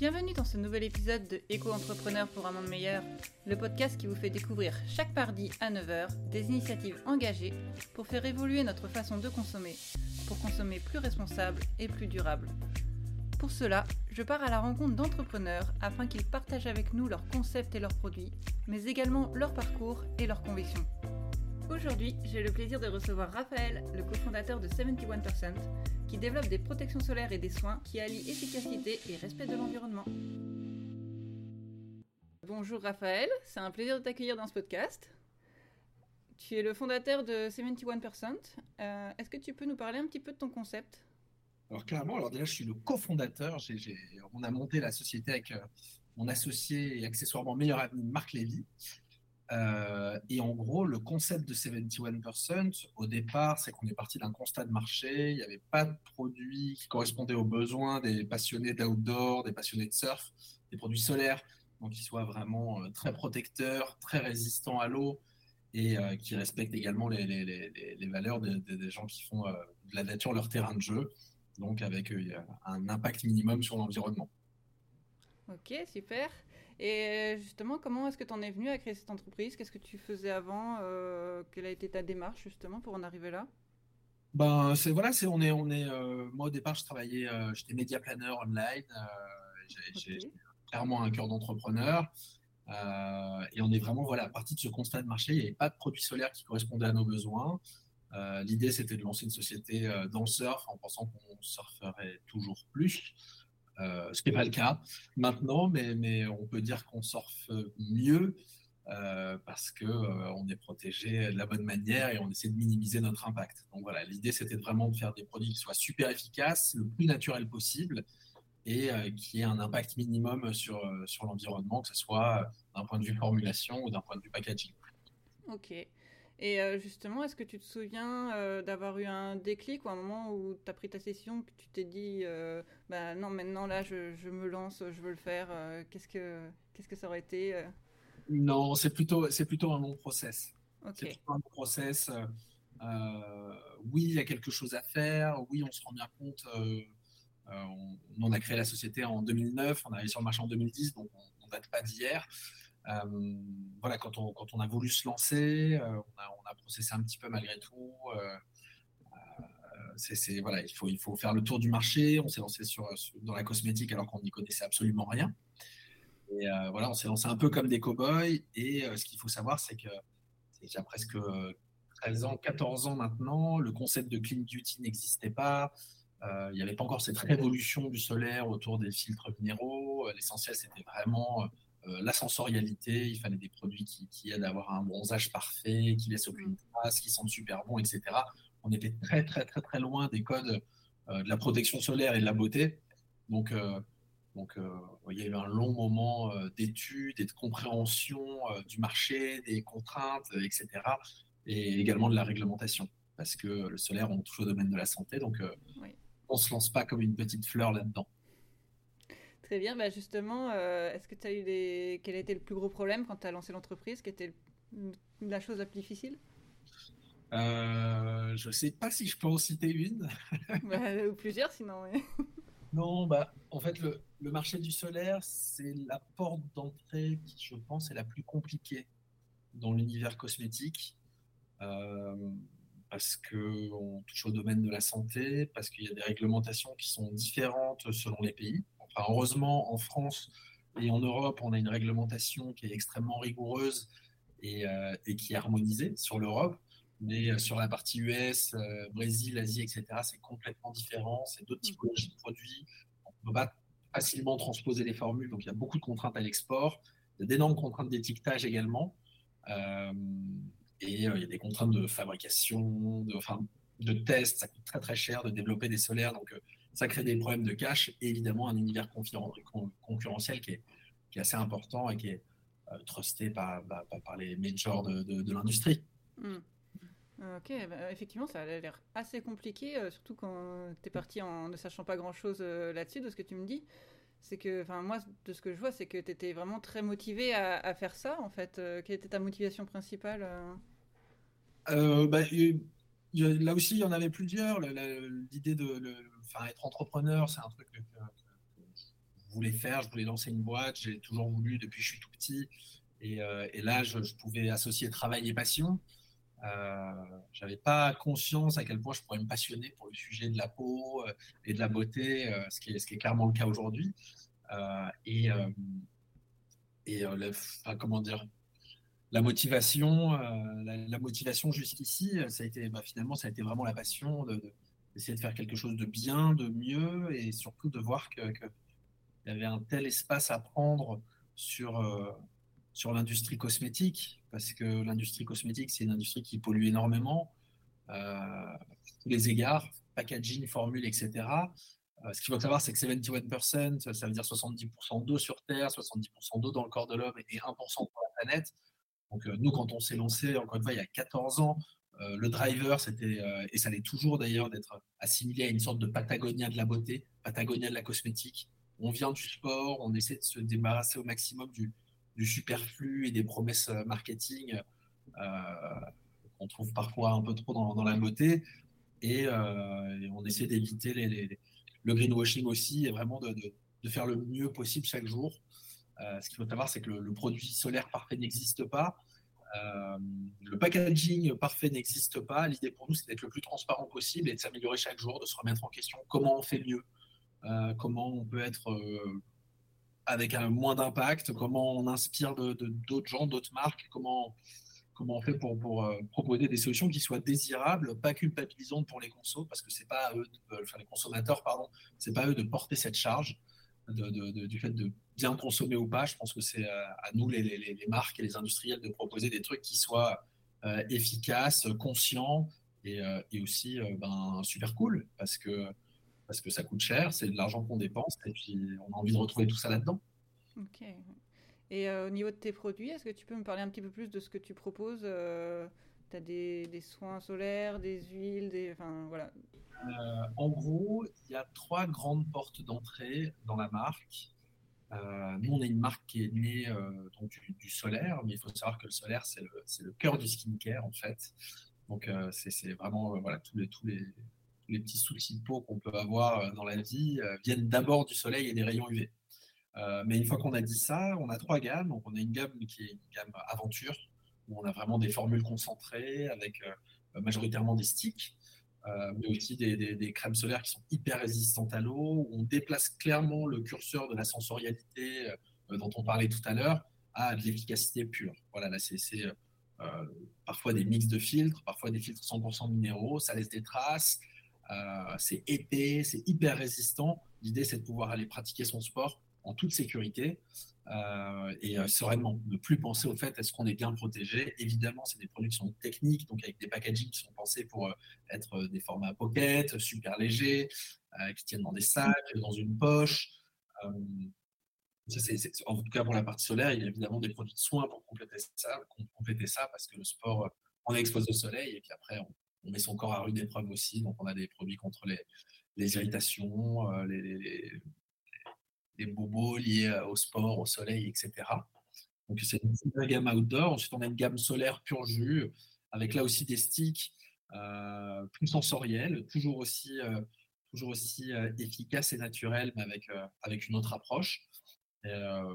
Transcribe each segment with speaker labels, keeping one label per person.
Speaker 1: Bienvenue dans ce nouvel épisode de Éco-entrepreneur pour un monde meilleur, le podcast qui vous fait découvrir chaque mardi à 9h des initiatives engagées pour faire évoluer notre façon de consommer, pour consommer plus responsable et plus durable. Pour cela, je pars à la rencontre d'entrepreneurs afin qu'ils partagent avec nous leurs concepts et leurs produits, mais également leur parcours et leurs convictions. Aujourd'hui, j'ai le plaisir de recevoir Raphaël, le cofondateur de 71%, qui développe des protections solaires et des soins qui allient efficacité et respect de l'environnement. Bonjour Raphaël, c'est un plaisir de t'accueillir dans ce podcast. Tu es le fondateur de 71%. Euh, Est-ce que tu peux nous parler un petit peu de ton concept?
Speaker 2: Alors clairement, alors déjà je suis le cofondateur. On a monté la société avec euh, mon associé et accessoirement meilleur ami Marc Lévy. Euh, et en gros, le concept de 71%, au départ, c'est qu'on est parti d'un constat de marché. Il n'y avait pas de produits qui correspondaient aux besoins des passionnés d'outdoor, des passionnés de surf, des produits solaires, donc qui soient vraiment euh, très protecteurs, très résistants à l'eau et euh, qui respectent également les, valeurs de- de- des gens qui font de la nature leur terrain de jeu, donc avec un impact minimum sur l'environnement.
Speaker 1: Ok, super. Et justement, comment est-ce que tu en es venu à créer cette entreprise? Qu'est-ce que tu faisais avant? Euh, Quelle a été ta démarche justement pour en arriver là?
Speaker 2: Ben, c'est voilà, c'est on est on est euh, moi au départ je travaillais euh, j'étais média planner online, euh, j'ai clairement un cœur d'entrepreneur euh, et on est vraiment voilà parti de ce constat de marché, il n'y avait pas de produits solaires qui correspondaient à nos besoins. Euh, L'idée c'était de lancer une société euh, dans le surf en pensant qu'on surferait toujours plus, euh, ce qui n'est pas le cas maintenant, mais on peut dire qu'on surfe mieux. euh, parce que euh, est protégé de la bonne manière et on essaie de minimiser notre impact. Donc voilà, l'idée c'était vraiment de faire des produits qui soient super efficaces, le plus naturel possible et euh, qui aient un impact minimum sur, sur l'environnement, que ce soit d'un point de vue formulation ou d'un point de vue packaging.
Speaker 1: Ok. Et euh, justement, est-ce que tu te souviens euh, d'avoir eu un déclic ou un moment où tu as pris ta session, que tu t'es dit, euh, bah non, maintenant là, je, je me lance, je veux le faire. qu'est-ce que qu'est-ce que ça aurait été
Speaker 2: Non, c'est plutôt, c'est plutôt un long process. C'est
Speaker 1: Ok.
Speaker 2: plutôt un long process. oui, il y a quelque chose à faire. Oui, on se rend bien compte. on, on a créé la société en 2009, on est arrivé sur le marché en 2010, donc on ne date pas d'hier. Euh, voilà, quand on, a voulu se lancer, euh, on, a, on processé un petit peu malgré tout. euh, c'est- voilà, il faut, il faire le tour du marché. On s'est lancé dans la cosmétique alors qu'on n'y connaissait absolument rien. Et voilà, on s'est lancé un peu comme des cow-boys. Et ce qu'il faut savoir, c'est que qu'il y presque euh, 13 ans, 14 ans maintenant, le concept de clean beauty n'existait pas. Il n'y avait pas encore cette révolution du solaire autour des filtres minéraux. L'essentiel, c'était vraiment la sensorialité. Il fallait des produits qui, qui aident à avoir un bronzage parfait, qui laissent aucune trace, qui sentent super bon, etc. On était très, très, très, très loin des codes euh, de la protection solaire et de la beauté. Donc, euh, donc euh, il y a eu un long moment euh, d'études et de compréhension euh, du marché, des contraintes, euh, etc. Et également de la réglementation. Parce que le solaire, on touche au domaine de la santé. Donc, euh,
Speaker 1: Oui.
Speaker 2: on ne se lance pas comme une petite fleur là-dedans.
Speaker 1: Très bien. Bah justement, euh, est-ce que tu as eu des... Quel a été le plus gros problème quand tu as lancé l'entreprise Quelle était le- la chose la plus difficile?
Speaker 2: Euh, je ne sais pas si je peux en citer une.
Speaker 1: Bah, Ou plusieurs sinon. ouais.
Speaker 2: Non, bah, en fait, le, le marché du solaire, c'est la porte d'entrée qui, je pense, est la plus compliquée dans l'univers cosmétique. Euh, parce qu'on touche au domaine de la santé, parce qu'il y a des réglementations qui sont différentes selon les pays. Enfin, heureusement, en France et en Europe, on a une réglementation qui est extrêmement rigoureuse et, euh, et qui est harmonisée sur l'Europe. Mais euh, sur la partie US, euh, Brésil, Asie, etc., c'est complètement différent. C'est d'autres typologies de produits. On ne peut pas facilement transposer les formules, donc il y a beaucoup de contraintes à l'export. Il y a d'énormes contraintes d'étiquetage également. Euh, et euh, il y a des contraintes de fabrication, de, enfin, de tests. Ça coûte très très cher de développer des solaires. Donc ça crée des problèmes de cash et évidemment un univers concurren- con- concurrentiel qui est, qui est assez important et qui est euh, trusté par, par, par les majors de, de, de l'industrie.
Speaker 1: Hmm. Ok, bah, effectivement, ça a l'air assez compliqué, euh, surtout quand tu es parti en ne sachant pas grand-chose euh, là-dessus, de ce que tu me dis. C'est que, enfin, moi, de ce que je vois, c'est que tu étais vraiment très motivé à, à faire ça, en fait. Quelle était ta motivation principale
Speaker 2: bah, là aussi, il y en avait plusieurs. L'idée de le- enfin, être entrepreneur, c'est un truc que, je voulais faire, je voulais lancer une boîte, j'ai toujours voulu depuis que je suis tout petit. Et, là, je, pouvais associer travail et passion. Euh, j'avais pas conscience à quel point je pourrais me passionner pour le sujet de la peau et de la beauté, ce, qui est, ce qui est clairement le cas aujourd'hui. et comment dire la motivation, la, motivation jusqu'ici, ça a été bah, finalement ça a été vraiment la passion d'essayer de, faire quelque chose de bien, de mieux, et surtout de voir qu'il y avait un tel espace à prendre sur sur l'industrie cosmétique, parce que l'industrie cosmétique, c'est une industrie qui pollue énormément, euh, les égards, packaging, formule, etc. Euh, ce qu'il faut savoir, c'est que 71%, ça veut dire 70% d'eau sur Terre, 70% d'eau dans le corps de l'homme et 1% pour la planète. Donc euh, nous, quand on s'est lancé, encore une fois, il y a 14 ans, euh, le driver, c'était, et ça l'est toujours d'ailleurs, d'être assimilé à une sorte de Patagonia de la beauté, Patagonia de la cosmétique. On vient du sport, on essaie de se débarrasser au maximum du, superflu et des promesses euh, marketing euh, qu'on trouve parfois un peu trop dans, la beauté. Euh, et, on essaie d'éviter le greenwashing aussi et vraiment de, faire le mieux possible chaque jour. ce qu'il faut savoir, c'est que le, produit solaire parfait n'existe pas. Le packaging parfait n'existe pas. L'idée pour nous, c'est d'être le plus transparent possible et de s'améliorer chaque jour, de se remettre en question comment on fait mieux, comment on peut être avec un moins d'impact, comment on inspire d'autres gens, d'autres marques, comment, comment on fait pour, euh, proposer des solutions qui soient désirables, pas culpabilisantes pour les consos, parce que c'est pas eux, euh, enfin les consommateurs, pardon, c'est pas eux de porter cette charge du fait de bien consommer ou pas. Je pense que c'est euh, à, nous, les, marques et les industriels, de proposer des trucs qui soient efficaces, conscients et, et aussi ben, super cool, parce que parce que ça coûte cher, c'est de l'argent qu'on dépense, et puis on a envie de retrouver tout ça là-dedans.
Speaker 1: Ok. Et euh, au niveau de tes produits, est-ce que tu peux me parler un petit peu plus de ce que tu proposes euh, Tu as des, soins solaires, des huiles. Enfin, voilà.
Speaker 2: Euh, en gros, il y a trois grandes portes d'entrée dans la marque. nous, on est une marque qui est née donc, du, solaire, mais il faut savoir que le solaire, c'est le, cœur du skincare, en fait. Donc, c'est vraiment voilà, tous les, petits soucis de peau qu'on peut avoir euh, dans la vie euh, viennent d'abord du soleil et des rayons UV. Euh, mais une fois qu'on a dit ça, on a trois gammes. Donc, on a une gamme qui est une gamme aventure, où on a vraiment des formules concentrées avec majoritairement des sticks, mais aussi des, crèmes solaires qui sont hyper résistantes à l'eau, où on déplace clairement le curseur de la sensorialité dont on parlait tout à l'heure à de l'efficacité pure. Voilà, là, c'est parfois des mix de filtres, parfois des filtres 100% minéraux, ça laisse des traces, euh, c'est épais, c'est hyper résistant. L'idée, c'est de pouvoir aller pratiquer son sport en toute sécurité euh, et euh, sereinement. Ne plus penser au fait est-ce qu'on est bien protégé? Évidemment, c'est des produits qui sont techniques, donc avec des packaging qui sont pensés pour être des formats pocket, super légers, qui tiennent dans des sacs, dans une poche. en tout cas, pour la partie solaire, il y a évidemment des produits de soins pour compléter ça, compléter ça parce que le sport, on est exposé au soleil et puis après, on, met son corps à rude épreuve aussi. Donc, on a des produits contre les, irritations, euh, les, les, bobos liés euh, au sport, au soleil, etc. Donc, c'est une gamme outdoor. Ensuite, on a une gamme solaire pur jus, avec là aussi des sticks euh, plus sensoriels, toujours aussi, toujours aussi efficaces et naturels, mais avec, avec une autre approche.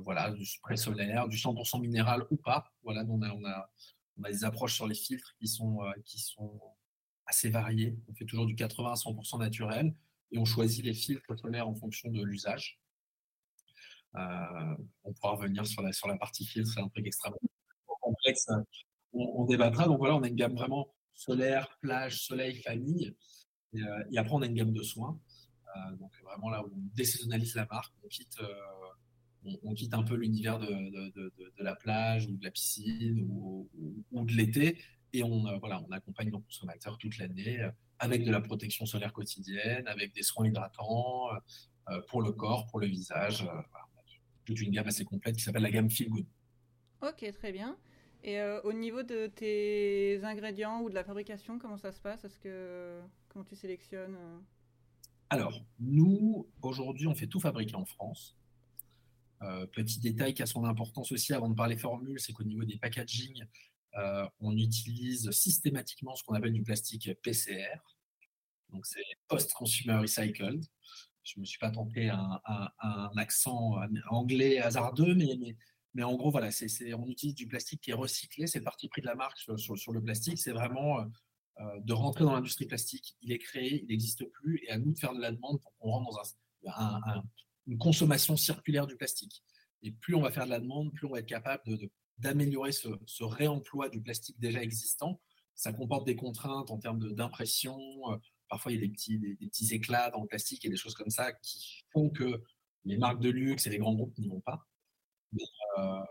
Speaker 2: voilà, du spray solaire, du 100% minéral ou pas. Voilà, on a, on a, on a des approches sur les filtres qui sont, qui sont assez varié. On fait toujours du 80 à 100% naturel et on choisit les filtres solaires en fonction de l'usage. Euh, on pourra revenir sur la, partie filtre, c'est un truc extrêmement complexe. On, débattra. Donc voilà, on a une gamme vraiment solaire, plage, soleil, famille. Et, euh, après, on a une gamme de soins. Euh, donc vraiment là où on désaisonnalise la marque, on quitte, on, quitte un peu l'univers de, la plage ou de la piscine ou de l'été et on, voilà, on accompagne nos consommateurs toute l'année avec de la protection solaire quotidienne, avec des soins hydratants pour le corps, pour le visage. Toute une gamme assez complète qui s'appelle la gamme Feel Good.
Speaker 1: Ok, très bien. Et au niveau de tes ingrédients ou de la fabrication, comment ça se passe? Est-ce que comment tu sélectionnes
Speaker 2: Alors, nous aujourd'hui, on fait tout fabriquer en France. petit détail qui a son importance aussi avant de parler formule, c'est qu'au niveau des packaging, euh, on utilise systématiquement ce qu'on appelle du plastique PCR. Donc, c'est post-consumer recycled. Je me suis pas tenté un, un, accent anglais hasardeux, mais, en gros, voilà, on utilise du plastique qui est recyclé. C'est le parti pris de la marque sur, le plastique. C'est vraiment euh, de rentrer dans l'industrie plastique. Il est créé, il n'existe plus, et à nous de faire de la demande pour qu'on rentre dans un, une consommation circulaire du plastique. Et plus on va faire de la demande, plus on va être capable d'améliorer ce, réemploi du plastique déjà existant. Ça comporte des contraintes en termes d'impression, Parfois, il y a des petits, des, petits éclats dans le plastique et des choses comme ça qui font que les marques de luxe et les grands groupes n'y vont pas. Mais, euh,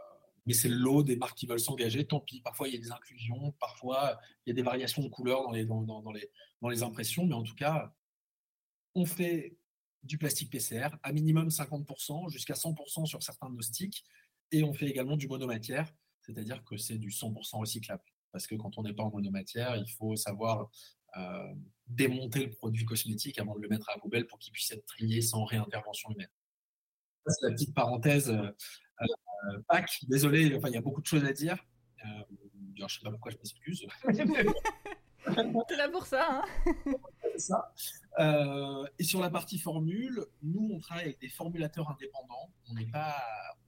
Speaker 2: c'est le lot des marques qui veulent s'engager, tant pis. Parfois, il y a des inclusions, parfois, il y a des variations de couleurs dans les, dans, dans, les, dans les impressions, mais en tout cas, on fait du plastique PCR, à minimum 50%, jusqu'à 100% sur certains de nos sticks, et on fait également du monomatière, c'est-à-dire que c'est du 100% recyclable. Parce que quand on n'est pas en monomatière, il faut savoir démonter le produit cosmétique avant de le mettre à la poubelle pour qu'il puisse être trié sans réintervention humaine. C'est la petite parenthèse. Euh, euh, Pâques, désolé, enfin, il y a beaucoup de choses à dire. je ne sais pas pourquoi je m'excuse.
Speaker 1: C'est là pour ça. Hein?
Speaker 2: Ça. et sur la partie formule, nous, on travaille avec des formulateurs indépendants. On n'est pas,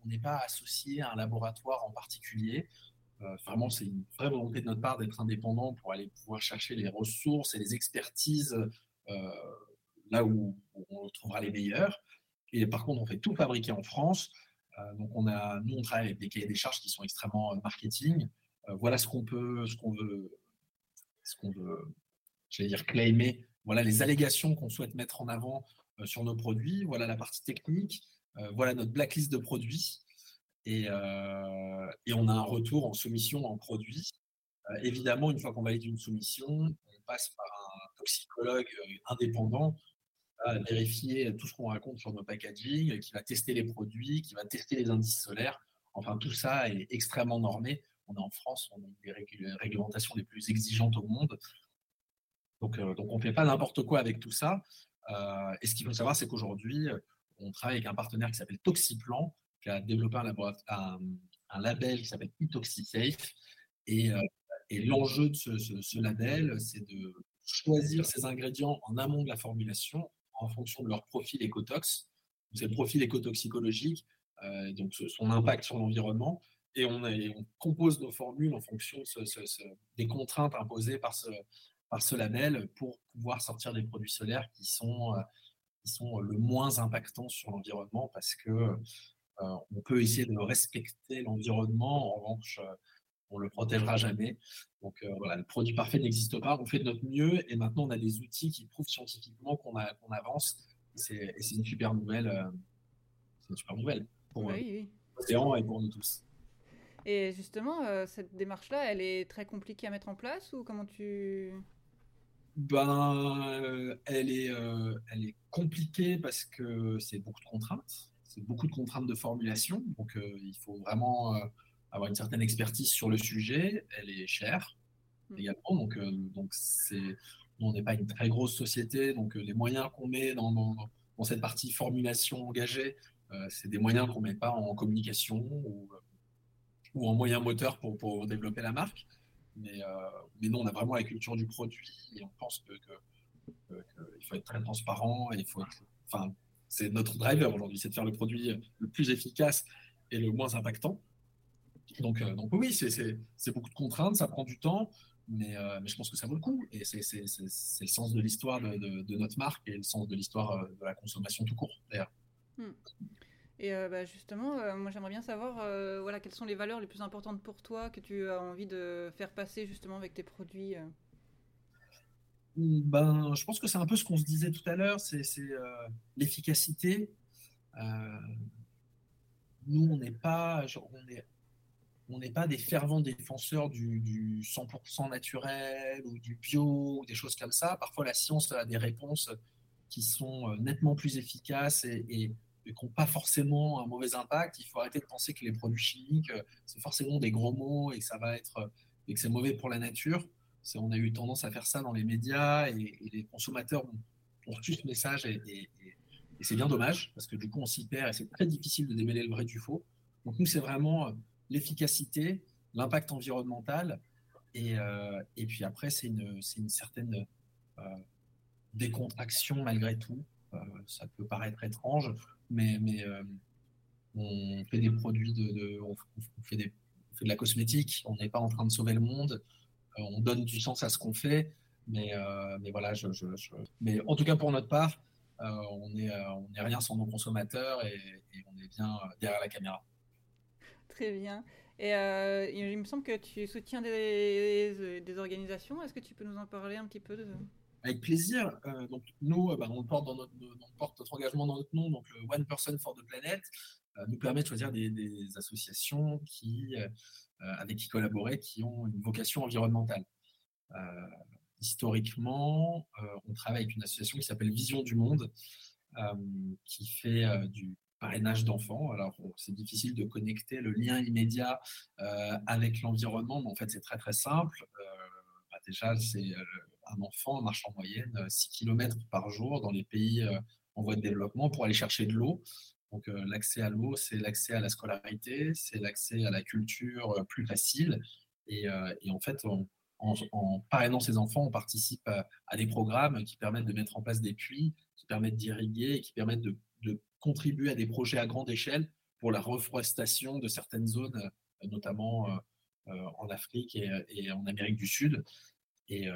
Speaker 2: on n'est pas associé à un laboratoire en particulier. Euh, vraiment, c'est une vraie volonté de notre part d'être indépendant pour aller pouvoir chercher les ressources et les expertises euh, là où, on trouvera les meilleurs. Et par contre, on fait tout fabriquer en France. Euh, donc, on a, nous, on travaille avec des cahiers des charges qui sont extrêmement marketing. voilà ce qu'on peut, ce qu'on veut, ce qu'on veut, j'allais dire claimer. Voilà les allégations qu'on souhaite mettre en avant sur nos produits. Voilà la partie technique. voilà notre blacklist de produits. Euh, et, on a un retour en soumission en produit. Euh, évidemment, une fois qu'on valide une soumission, on passe par un toxicologue euh, indépendant à vérifier tout ce qu'on raconte sur nos packaging, qui va tester les produits, qui va tester les indices solaires. Enfin, tout ça est extrêmement normé. On est en France, on a des réglementations les plus exigeantes au monde. Donc, donc on ne fait pas n'importe quoi avec tout ça. et ce qu'il faut savoir, c'est qu'aujourd'hui, on travaille avec un partenaire qui s'appelle Toxiplan, a développé un, label qui s'appelle EtoxySafe. Et, euh, et l'enjeu de ce, label, c'est de choisir ces ingrédients en amont de la formulation en fonction de leur profil écotox. C'est le profil écotoxicologique, euh, donc son impact sur l'environnement. Et on, compose nos formules en fonction des contraintes imposées par ce, label pour pouvoir sortir des produits solaires qui sont, euh, qui sont le moins impactants sur l'environnement parce que on peut essayer de respecter l'environnement, en revanche, euh, on ne le protégera jamais. Donc euh, voilà, le produit parfait n'existe pas. On fait de notre mieux et maintenant on a des outils qui prouvent scientifiquement qu'on avance. C'est une super nouvelle. c'est une super nouvelle pour oui, et pour nous tous.
Speaker 1: Et justement, cette démarche-là, elle est très compliquée à mettre en place ou comment tu
Speaker 2: ben, elle est, elle est compliquée parce que c'est beaucoup de contraintes beaucoup de contraintes de formulation. Donc, euh, il faut vraiment euh, avoir une certaine expertise sur le sujet. Elle est chère mm. également. Donc, euh, donc c'est, on n'est pas une très grosse société. Donc, les moyens qu'on met dans, dans, cette partie formulation engagée, c'est des moyens qu'on met pas en communication ou, ou en moyens moteurs pour, pour, développer la marque. Mais, mais non, on a vraiment la culture du produit et on pense que, il faut être très transparent et il faut enfin, c'est notre driver aujourd'hui, c'est de faire le produit le plus efficace et le moins impactant. Donc, euh, donc oui, c'est beaucoup de contraintes, ça prend du temps, mais, euh, mais je pense que ça vaut le coup. Et c'est le sens de l'histoire de, notre marque et le sens de l'histoire euh, de la consommation tout court, d'ailleurs. Hmm.
Speaker 1: Et bah, justement, moi j'aimerais bien savoir voilà, quelles sont les valeurs les plus importantes pour toi que tu as envie de faire passer justement avec tes produits
Speaker 2: ben, je pense que c'est un peu ce qu'on se disait tout à l'heure, c'est euh, l'efficacité. Euh, nous, on n'est pas, on pas des fervents défenseurs du, 100% naturel ou du bio ou des choses comme ça. Parfois, la science a des réponses qui sont euh, nettement plus efficaces et, et, qui n'ont pas forcément un mauvais impact. Il faut arrêter de penser que les produits chimiques, c'est forcément des gros mots et que ça va être et que c'est mauvais pour la nature on a eu tendance à faire ça dans les médias et, les consommateurs ont, reçu ce message et, c'est bien dommage parce que du coup on s'y perd et c'est très difficile de démêler le vrai du faux. Donc nous c'est vraiment euh, l'efficacité, l'impact environnemental et, euh, puis après c'est une, certaine euh, décontraction malgré tout ça peut paraître étrange, mais, mais on fait des produits de, on, fait des, fait de la cosmétique, on n'est pas en train de sauver le monde, on donne du sens à ce qu'on fait, mais, mais voilà, je, mais en tout cas pour notre part, on n'est on est rien sans nos consommateurs et, et on est bien derrière la caméra.
Speaker 1: Très bien. Et euh, il me semble que tu soutiens des, des organisations. Est-ce que tu peux nous en parler un petit peu de...
Speaker 2: Avec plaisir. Euh, donc, nous, euh, bah, on, porte dans notre, on porte notre engagement dans notre nom, donc le One Person for the Planet, nous permet de choisir des, associations qui, avec qui collaborer, qui ont une vocation environnementale. historiquement, on travaille avec une association qui s'appelle Vision du Monde, qui fait du parrainage d'enfants. Alors, c'est difficile de connecter le lien immédiat euh, avec l'environnement, mais en fait, c'est très très simple. Euh, bah, déjà, c'est euh, un enfant marche en moyenne 6 km par jour dans les pays en voie de développement pour aller chercher de l'eau. Donc, l'accès à l'eau, c'est l'accès à la scolarité, c'est l'accès à la culture plus facile. Et, en fait, en, parrainant ces enfants, on participe à, des programmes qui permettent de mettre en place des puits, qui permettent d'irriguer et qui permettent de contribuer à des projets à grande échelle pour la reforestation de certaines zones, euh, notamment euh, euh, en Afrique et, en Amérique du Sud. Et,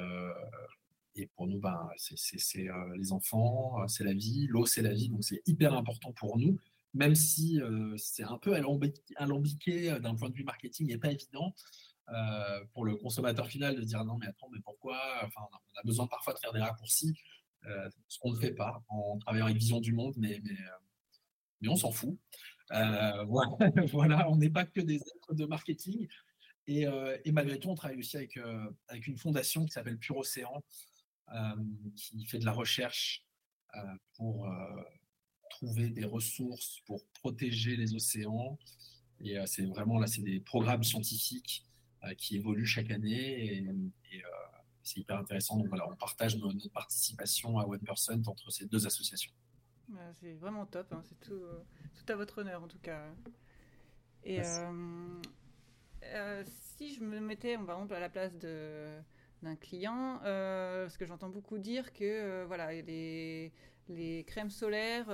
Speaker 2: et pour nous, ben, c'est les enfants, c'est la vie, l'eau, c'est la vie, donc c'est hyper important pour nous, même si c'est un peu alambiqué d'un point de vue marketing et pas évident. pour le consommateur final de dire non mais attends mais pourquoi enfin on a besoin parfois de faire des raccourcis euh, ce qu'on ne fait pas en travaillant avec Vision du Monde, mais, mais, euh, mais on s'en fout. Euh, voilà, on n'est pas que des êtres de marketing. Et, et, malgré tout, on travaille aussi avec, avec une fondation qui s'appelle Pure Océan, qui fait de la recherche pour trouver des ressources, pour protéger les océans. Et c'est vraiment là, c'est des programmes scientifiques qui évoluent chaque année. Et, et c'est hyper intéressant. Donc voilà, on partage notre participation à One Person entre ces deux associations.
Speaker 1: c'est vraiment top, hein. c'est tout, euh, tout, à votre honneur en tout cas. Et euh, euh, si je me mettais, par exemple, à la place de d'un client, parce que j'entends beaucoup dire que voilà, les, les crèmes solaires,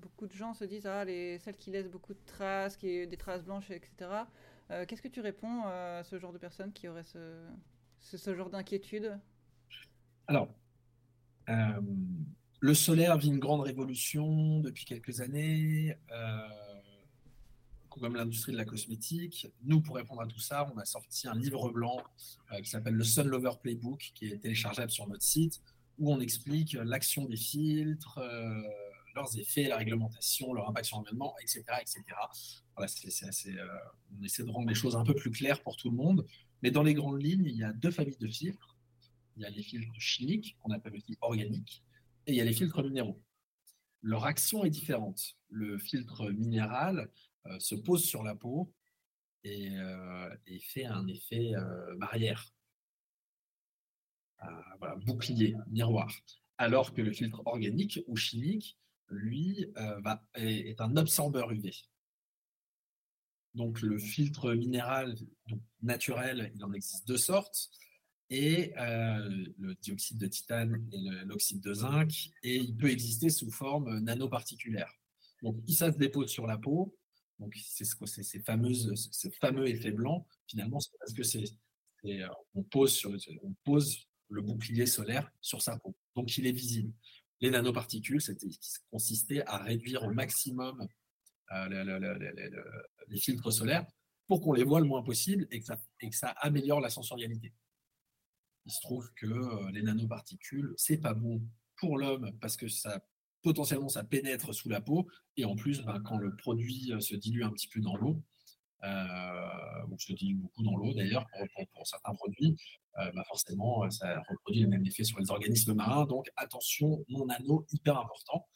Speaker 1: beaucoup de gens se disent ah les celles qui laissent beaucoup de traces, qui des traces blanches, etc. Qu'est-ce que tu réponds à ce genre de personnes qui auraient ce, ce genre d'inquiétude?
Speaker 2: Alors, euh, le solaire vit une grande révolution depuis quelques années, euh, comme l'industrie de la cosmétique. Nous, pour répondre à tout ça, on a sorti un livre blanc euh, qui s'appelle le Sun Lover Playbook, qui est téléchargeable sur notre site, où on explique l'action des filtres, leurs effets, la réglementation, leur impact sur l'environnement, etc. etc. Voilà, on essaie de rendre les choses un peu plus claires pour tout le monde. Mais dans les grandes lignes, il y a deux familles de filtres. Il y a les filtres chimiques, qu'on appelle aussi organiques, et il y a les filtres minéraux. Leur action est différente. Le filtre minéral euh, se pose sur la peau et, euh, fait un effet euh, barrière, bouclier, miroir. Alors que le filtre organique ou chimique, lui, est, un absorbeur UV. Donc le filtre minéral naturel, il en existe deux sortes, et euh, le dioxyde de titane et l'oxyde de zinc, et il peut exister sous forme nanoparticulaire. Donc ça se dépose sur la peau, donc c'est ce ces fameuses, fameux effet blanc. Finalement, c'est parce que c'est, on pose sur on pose le bouclier solaire sur sa peau, donc il est visible. Les nanoparticules, c'était consistait à réduire au maximum euh, les filtres solaires pour qu'on les voit le moins possible et que ça, et que ça améliore la sensorialité. Il se trouve que euh, les nanoparticules, c'est pas bon pour l'homme parce que ça potentiellement ça pénètre sous la peau et en plus ben, quand le produit euh, se dilue un petit peu dans l'eau, euh, se dilue beaucoup dans l'eau d'ailleurs pour, certains produits, ben, forcément ça reproduit le même effet sur les organismes marins. Donc attention, mon anneau hyper important.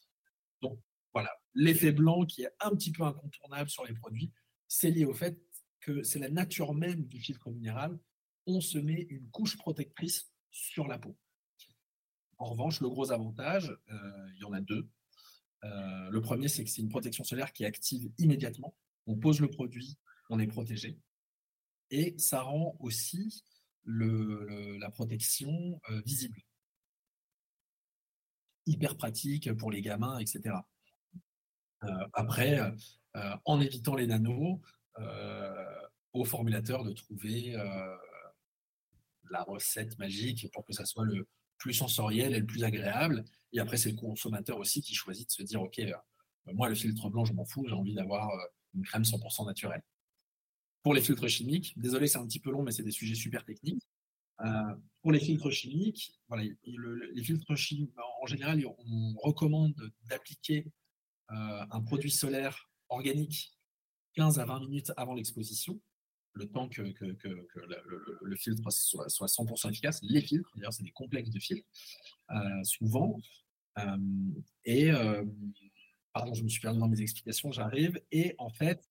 Speaker 2: Donc voilà, l'effet blanc qui est un petit peu incontournable sur les produits, c'est lié au fait que c'est la nature même du filtre minéral. On se met une couche protectrice sur la peau. En revanche, le gros avantage, euh, il y en a deux. Euh, le premier, c'est que c'est une protection solaire qui est active immédiatement. On pose le produit, on est protégé. Et ça rend aussi la protection euh, visible hyper pratique pour les gamins, etc. après, en évitant les nanos, au formulateur de trouver la recette magique pour que ça soit le plus sensoriel et le plus agréable. Et après, c'est le consommateur aussi qui choisit de se dire, OK, moi, le filtre blanc, je m'en fous, j'ai envie d'avoir une crème 100% naturelle. Pour les filtres chimiques, désolé, c'est un petit peu long, mais c'est des sujets super techniques. Euh, pour les filtres chimiques, les filtres chimiques, en général, on recommande d'appliquer euh, un produit solaire organique 15 à 20 minutes avant l'exposition, le temps que, le, filtre soit, 100% efficace. Les filtres, d'ailleurs, c'est des complexes de filtres, euh, souvent. et, pardon, je me suis perdu dans mes explications, j'arrive. Et en fait,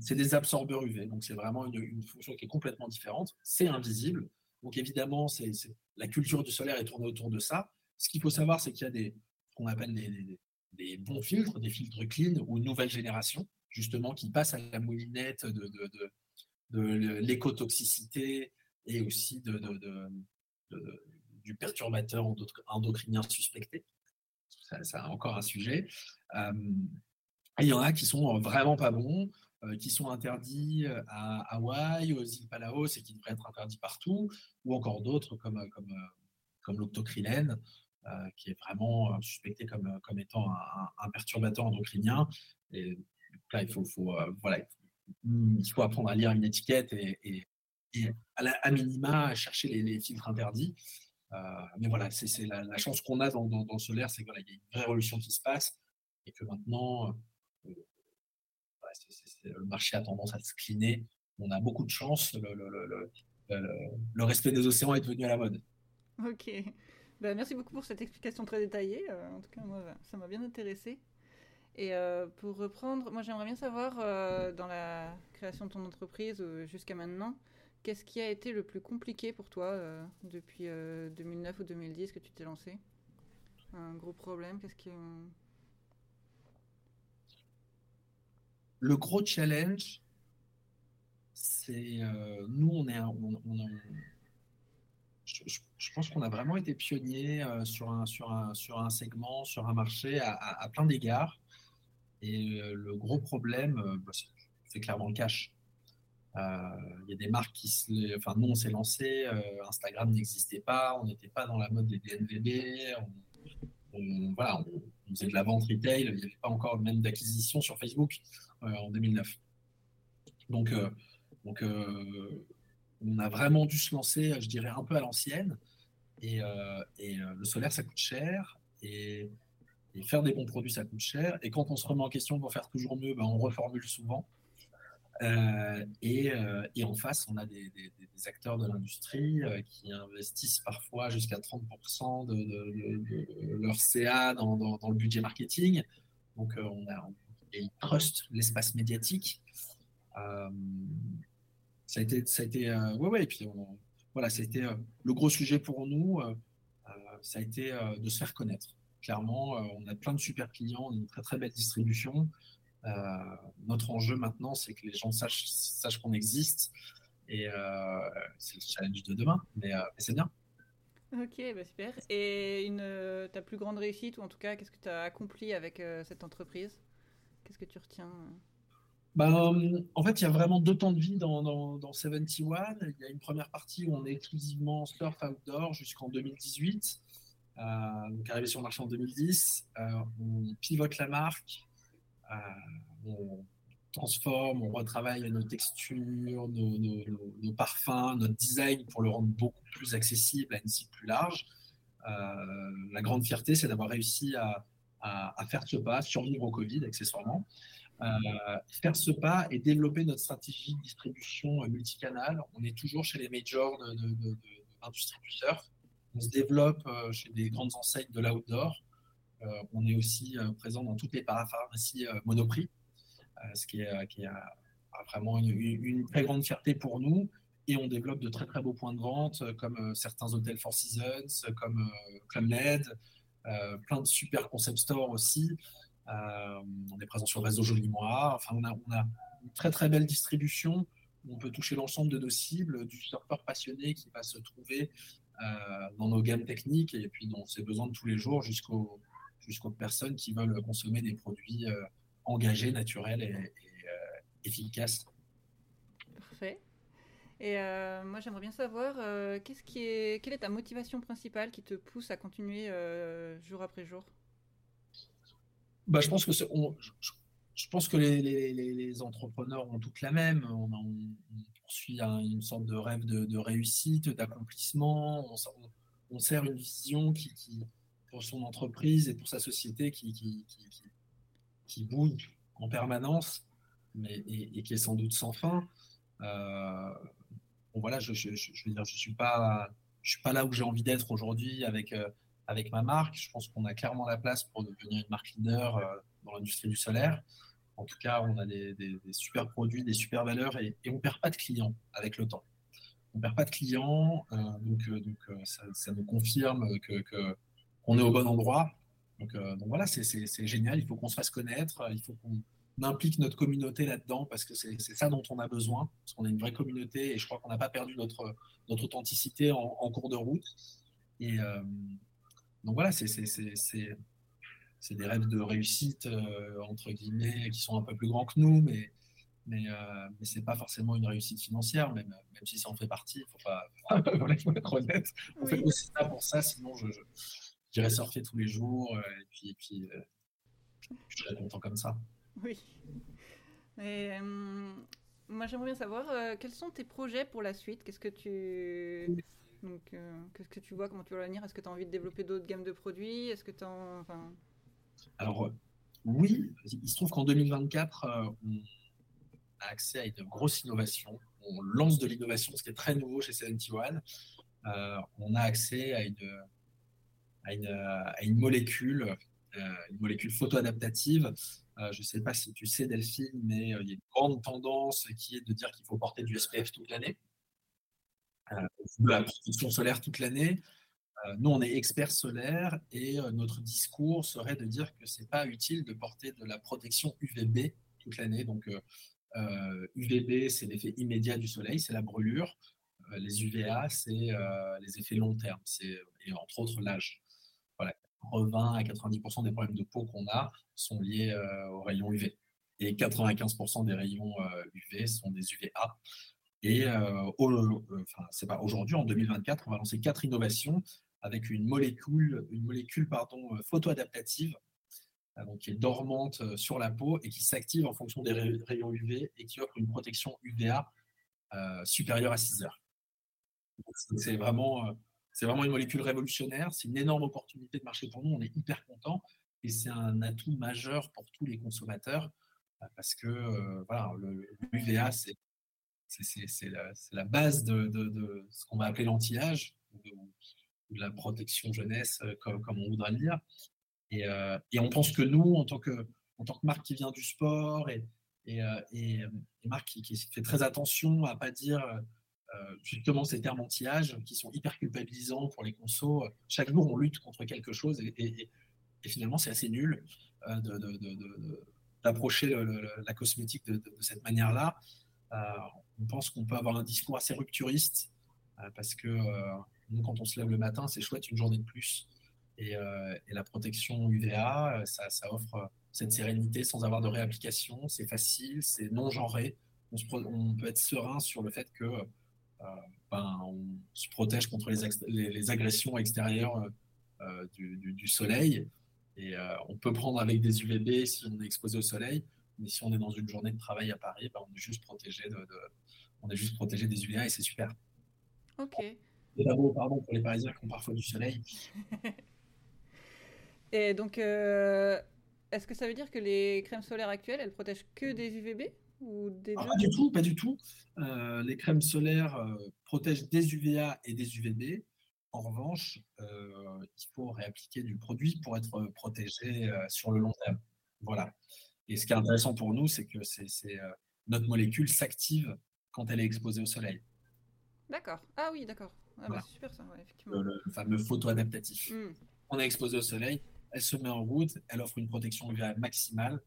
Speaker 2: c'est des absorbeurs UV, donc c'est vraiment une, fonction qui est complètement différente. C'est invisible, donc évidemment, la culture du solaire est tournée autour de ça. Ce qu'il faut savoir, c'est qu'il y a des qu'on appelle des, bons filtres, des filtres clean ou nouvelle génération, justement, qui passent à la moulinette de, l'écotoxicité et aussi du perturbateur endocrinien suspecté. C'est encore un sujet. Il y en a qui sont vraiment pas bons. Euh, qui sont interdits euh, à Hawaï, aux îles Palaos et qui devraient être interdits partout, ou encore d'autres comme, euh, comme, comme l'octocrylène, qui est vraiment suspecté comme, comme étant un, perturbateur endocrinien. Là, il faut voilà, il faut apprendre à lire une étiquette et, à, minima chercher les, filtres interdits. mais voilà, c'est la, chance qu'on a dans, dans, dans ce l'air, c'est qu'il y a une vraie révolution qui se passe et que maintenant, le marché a tendance à se cliner. On a beaucoup de chance. Le, respect des océans est devenu à la mode.
Speaker 1: Ok. Ben, merci beaucoup pour cette explication très détaillée. Euh, en tout cas, moi, ça m'a bien intéressé. Et euh, pour reprendre, moi, j'aimerais bien savoir, euh, dans la création de ton entreprise jusqu'à maintenant, qu'est-ce qui a été le plus compliqué pour toi depuis 2009 ou 2010 que tu t'es lancé? Un gros problème Qu'est-ce qui
Speaker 2: Le gros challenge, c'est euh, nous, on est, je, pense qu'on a vraiment été pionnier euh, sur, un, sur, un, sur un segment, sur un marché à, plein d'égards. Et euh, le gros problème, bah, c'est clairement le cash. Il y a des marques qui se. Enfin, nous, on s'est lancé, Instagram n'existait pas, on n'était pas dans la mode des DNVB, on, voilà, on, faisait de la vente retail, il n'y avait pas encore même d'acquisition sur Facebook. Euh, en 2009. Donc, euh, donc euh, on a vraiment dû se lancer, je dirais, un peu à l'ancienne. Et, et le solaire, ça coûte cher. Et, faire des bons produits, ça coûte cher. Et quand on se remet en question pour faire toujours mieux, ben, on reformule souvent. et, et, en face, on a des, acteurs de l'industrie qui investissent parfois jusqu'à 30% de, leur CA dans, le budget marketing. Donc, on a, et ils trustent l'espace médiatique. Euh, ça a été, ça a été euh, ouais, ouais, et puis voilà, ça a été euh, le gros sujet pour nous. ça a été de se faire connaître. Clairement, on a plein de super clients, on a une très très belle distribution. notre enjeu maintenant, c'est que les gens sachent, sachent qu'on existe. Et c'est le challenge de demain, mais, c'est bien.
Speaker 1: Ok, bah super. Et une, ta plus grande réussite, ou en tout cas, qu'est-ce que tu as accompli avec cette entreprise? Qu'est-ce que tu retiens?
Speaker 2: Ben, en fait, il y a vraiment deux temps de vie dans, dans, 71. Il y a une première partie où on est exclusivement surf outdoor jusqu'en 2018. Euh, donc, arrivé sur le marché en 2010, euh, on pivote la marque, euh, on transforme, on retravaille nos textures, nos, parfums, notre design pour le rendre beaucoup plus accessible à une cible plus large. la grande fierté, c'est d'avoir réussi à, faire ce pas, survivre au Covid accessoirement, faire ce pas et développer notre stratégie de distribution multicanale. On est toujours chez les majors de, l'industrie du surf. On se développe euh, chez des grandes enseignes de l'outdoor. Euh, on est aussi présent dans toutes les parapharmacies Monoprix, ce qui est, vraiment une, très grande fierté pour nous. Et on développe de très très beaux points de vente comme certains hôtels Four Seasons, comme Club Med, euh, plein de super concept stores aussi. Euh, on est présent sur le réseau Joli Moi. Enfin, on a, on a une très très belle distribution on peut toucher l'ensemble de nos cibles, du surfeur passionné qui va se trouver dans nos gammes techniques et puis dans ses besoins de tous les jours jusqu'aux jusqu'aux personnes qui veulent consommer des produits engagés, naturels et, efficaces.
Speaker 1: Parfait. Et moi, j'aimerais bien savoir, qu'est-ce qui est, quelle est ta motivation principale qui te pousse à continuer jour après jour?
Speaker 2: Bah, je pense que je, pense que les, entrepreneurs ont toutes la même. On, poursuit une sorte de rêve de, réussite, d'accomplissement. On, sert une vision qui, pour son entreprise et pour sa société qui, qui, bouge en permanence, mais, et, qui est sans doute sans fin. Euh, bon, voilà, je, je, je, je suis pas, suis pas là où j'ai envie d'être aujourd'hui avec. Euh, avec ma marque. Je pense qu'on a clairement la place pour devenir une marque leader euh, dans l'industrie du solaire. En tout cas, on a des, super produits, des super valeurs et, on ne perd pas de clients avec le temps. On ne perd pas de clients, euh, donc, euh, donc ça, nous confirme qu'on que, est au bon endroit. Donc, voilà, c'est génial. Il faut qu'on se fasse connaître, il faut qu'on implique notre communauté là-dedans parce que c'est ça dont on a besoin. Parce qu'on est une vraie communauté et je crois qu'on n'a pas perdu notre, authenticité en, en cours de route. Et, donc voilà, c'est des rêves de réussite, euh, entre guillemets, qui sont un peu plus grands que nous, mais, mais, euh, mais ce n'est pas forcément une réussite financière, même, même si ça en fait partie, il faut, pas, faut être honnête. On fait aussi ça pour ça, sinon je, j'irais surfer tous les jours, euh, et puis, et puis je serais content comme ça.
Speaker 1: Oui. Et, moi, j'aimerais bien savoir, quels sont tes projets pour la suite? Qu'est-ce que tu donc, euh, qu'est-ce que tu vois? Comment tu vois l'avenir? Est-ce que tu as envie de développer d'autres gammes de produits? Est-ce que tu enfin...
Speaker 2: Alors, euh, oui, il se trouve qu'en 2024, euh, on a accès à une grosse innovation. On lance de l'innovation, ce qui est très nouveau chez 71. on a accès à une, une molécule, une molécule photoadaptative. je ne sais pas si tu sais, Delphine, mais il y a une grande tendance qui est de dire qu'il faut porter du SPF toute l'année de la protection solaire toute l'année. Euh, nous, on est experts solaires et euh, notre discours serait de dire que c'est pas utile de porter de la protection UVB toute l'année. Donc, UVB, euh, c'est l'effet immédiat du soleil, c'est la brûlure. les UVA, c'est les effets long terme, et entre autres l'âge. Voilà, 20 à 90% des problèmes de peau qu'on a sont liés aux rayons UV. Et 95% des rayons UV sont des UVA. Et c'est aujourd'hui, en 2024, on va lancer quatre innovations avec une molécule, une molécule pardon, euh, photoadaptative donc qui est dormante sur la peau et qui s'active en fonction des rayons UV et qui offre une protection UVA supérieure à 6 heures. C'est vraiment, vraiment une molécule révolutionnaire, c'est une énorme opportunité de marché pour nous, on est hyper content et c'est un atout majeur pour tous les consommateurs parce que voilà, l'UVA, c'est c'est la, base de, ce qu'on va appeler l'anti-âge, de la protection jeunesse, euh, comme, on voudrait le dire. Euh, et, on pense que nous, en tant que, en tant que marque qui vient du sport et, et, euh, marque qui, fait très attention à pas dire justement ces termes anti-âge qui sont hyper culpabilisants pour les consos. Chaque jour, on lutte contre quelque chose et, finalement, c'est assez nul d'approcher la cosmétique de, cette manière-là. on pense qu'on peut avoir un discours assez rupturiste parce que nous, quand on se lève le matin, c'est chouette une journée de plus. Et, la protection UVA, ça, offre cette sérénité sans avoir de réapplication. C'est facile, c'est non genré. On, peut être serein sur le fait que ben, on se protège contre les, agressions extérieures du, soleil. Et on peut prendre avec des UVB si on est exposé au soleil. Mais si on est dans une journée de travail à Paris, ben, on est juste protégé on est juste protégé des UVA et c'est super.
Speaker 1: Ok.
Speaker 2: Et d'abord, pardon pour les Parisiens qui ont parfois du soleil.
Speaker 1: et donc, euh, est-ce que ça veut dire que les crèmes solaires actuelles, elles protègent que des UVB ou des
Speaker 2: ah, Pas du tout, pas du tout. Euh, les crèmes solaires euh, protègent des UVA et des UVB. En revanche, il faut réappliquer du produit pour être protégé sur le long terme. Voilà. Et ce qui est intéressant pour nous, c'est que c'est, notre molécule s'active quand elle est exposée au soleil.
Speaker 1: D'accord. Ah oui, d'accord. Ah bah, c'est super ça, effectivement.
Speaker 2: Le, fameux photo-adaptatif. Hmm. On est exposé au soleil, elle se met en route, elle offre une protection UVA maximale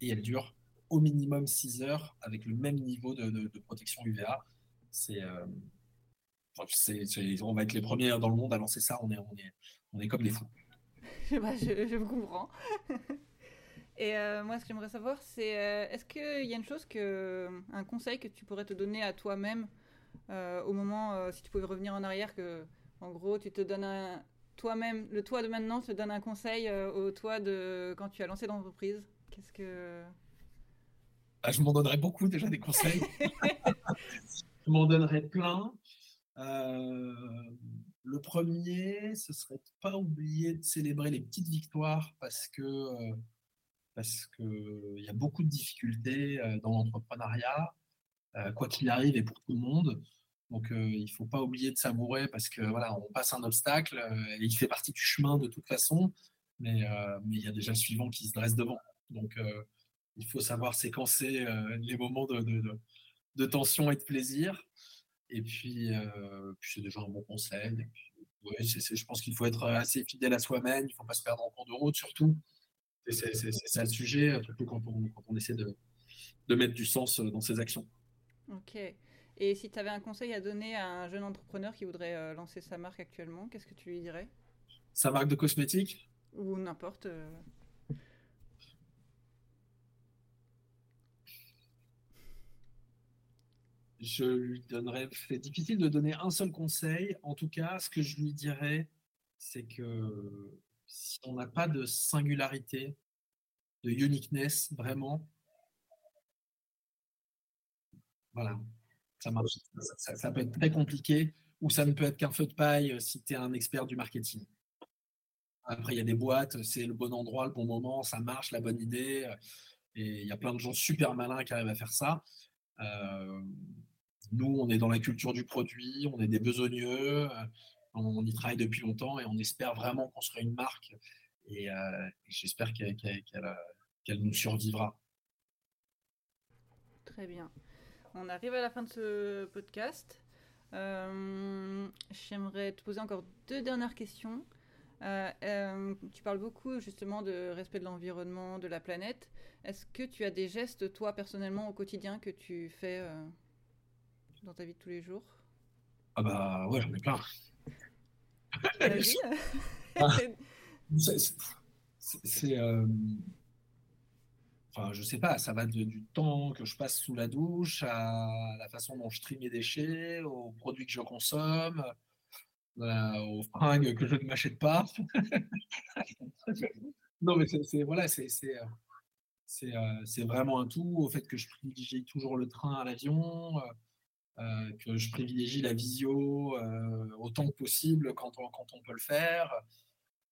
Speaker 2: et elle dure au minimum 6 heures avec le même niveau de, protection UVA. C'est euh, on va être les premiers dans le monde à lancer ça. On est, on est, on est comme des fous.
Speaker 1: Bah, je, je, comprends. Et euh, moi, ce que j'aimerais savoir, c'est euh, est-ce qu'il y a une chose que, un conseil que tu pourrais te donner à toi-même euh, au moment, si tu pouvais revenir en arrière, que en gros, tu te donnes un, toi-même, le toi de maintenant te donne un conseil au toi de quand tu as lancé l'entreprise. Qu'est-ce que
Speaker 2: ah, je m'en donnerais beaucoup déjà des conseils. je m'en donnerais plein. le premier, ce serait de pas oublier de célébrer les petites victoires parce que parce qu'il y a beaucoup de difficultés euh, dans l'entrepreneuriat, euh, quoi qu'il arrive et pour tout le monde. Donc euh, il ne faut pas oublier de savourer parce que voilà, on passe un obstacle et il fait partie du chemin de toute façon, mais il y a déjà le suivant qui se dresse devant. Donc il faut savoir séquencer les moments de, tension et de plaisir. Et puis, c'est déjà un bon conseil. je pense qu'il faut être assez fidèle à soi-même, il ne faut pas se perdre en cours de route surtout. C'est ça le sujet, surtout quand on, essaie de, mettre du sens euh, dans ses actions.
Speaker 1: Ok. Et si tu avais un conseil à donner à un jeune entrepreneur qui voudrait euh, lancer sa marque actuellement, qu'est-ce que tu lui dirais?
Speaker 2: Sa marque de cosmétiques?
Speaker 1: Ou n'importe. Euh.
Speaker 2: Je lui donnerais. C'est difficile de donner un seul conseil. En tout cas, ce que je lui dirais, c'est que si on n'a pas de singularité, de uniqueness, vraiment, voilà, ça marche. Ça, peut être très compliqué ou ça ne peut être qu'un feu de paille euh, si tu es un expert du marketing. Après, il y a des boîtes, c'est le bon endroit, le bon moment, ça marche, la bonne idée. Euh, et il y a plein de gens super malins qui arrivent à faire ça. Euh, nous, on est dans la culture du produit, on est des besogneux, on y travaille depuis longtemps et on espère vraiment construire une marque. Et, euh, j'espère qu'elle nous survivra.
Speaker 1: Très bien. On arrive à la fin de ce podcast. Euh, j'aimerais te poser encore deux dernières questions. Euh, tu parles beaucoup justement de respect de l'environnement, de la planète. Est-ce que tu as des gestes, toi, personnellement, au quotidien, que tu fais dans ta vie de tous les jours?
Speaker 2: Ah bah ouais, j'en ai plein. c'est. Euh, enfin, je sais pas, ça va du temps que je passe sous la douche à la façon dont je trie mes déchets, aux produits que je consomme, euh, aux fringues que je ne m'achète pas. non, mais c'est voilà, c'est euh, c'est vraiment un tout. Au fait que je privilégie toujours le train à l'avion. Euh, que je privilégie la visio euh, autant que possible quand on, quand on peut le faire.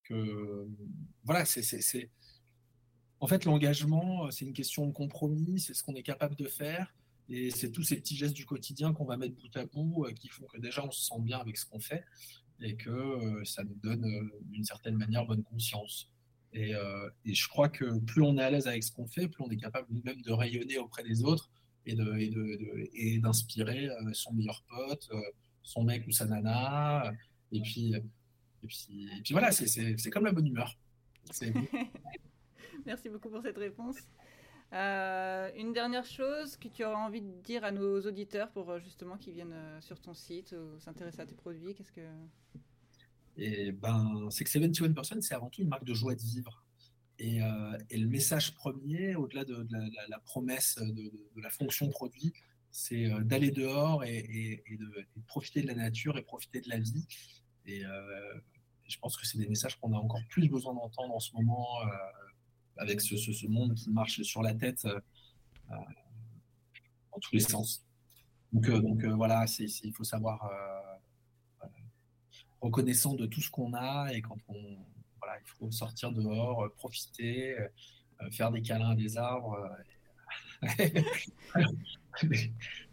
Speaker 2: Que, voilà, c'est. En fait, l'engagement, c'est une question de compromis, c'est ce qu'on est capable de faire. Et c'est tous ces petits gestes du quotidien qu'on va mettre bout à bout euh, qui font que déjà on se sent bien avec ce qu'on fait et que ça nous donne d'une certaine manière bonne conscience. Et, je crois que plus on est à l'aise avec ce qu'on fait, plus on est capable même de rayonner auprès des autres et d'inspirer euh, son meilleur pote, euh, son mec ou sa nana. Et puis, et puis, et puis voilà, c'est comme la bonne humeur.
Speaker 1: Merci beaucoup pour cette réponse. Euh, une dernière chose que tu aurais envie de dire à nos auditeurs pour justement qu'ils viennent sur ton site ou s'intéresser à tes produits, qu'est-ce que
Speaker 2: Et ben, c'est que 71% c'est avant tout une marque de joie de vivre. Euh, et, le message premier, au-delà de, la, promesse de, la fonction produit, c'est euh, d'aller dehors et, de, profiter de la nature et profiter de la vie. Et euh, je pense que c'est des messages qu'on a encore plus besoin d'entendre en ce moment avec ce, monde qui marche sur la tête en tous les sens. Donc, donc voilà, il faut savoir reconnaissant de tout ce qu'on a et quand on il faut sortir dehors, euh, profiter, euh, euh, faire des câlins à des arbres.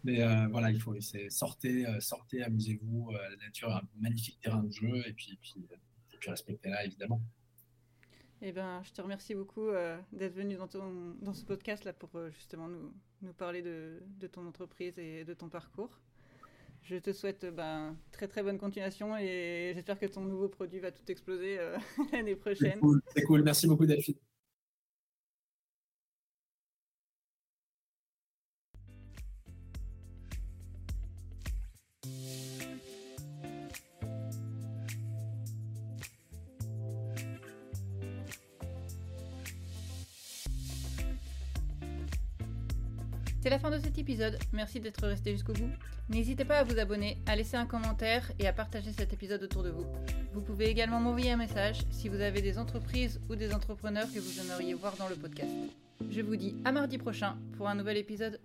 Speaker 2: mais, voilà, il faut sortez, sortez, amusez-vous. la nature est un magnifique terrain de jeu et puis, puis, puis respectez-la évidemment.
Speaker 1: Eh ben, je te remercie beaucoup d'être venu dans, ton, dans ce podcast là pour justement nous, nous parler de, de, ton entreprise et de ton parcours. Je te souhaite ben, très très bonne continuation et j'espère que ton nouveau produit va tout exploser euh, l'année prochaine.
Speaker 2: C'est cool. cool. Merci beaucoup Delphine.
Speaker 1: Merci d'être resté jusqu'au bout. N'hésitez pas à vous abonner, à laisser un commentaire et à partager cet épisode autour de vous. Vous pouvez également m'envoyer un message si vous avez des entreprises ou des entrepreneurs que vous aimeriez voir dans le podcast. Je vous dis à mardi prochain pour un nouvel épisode.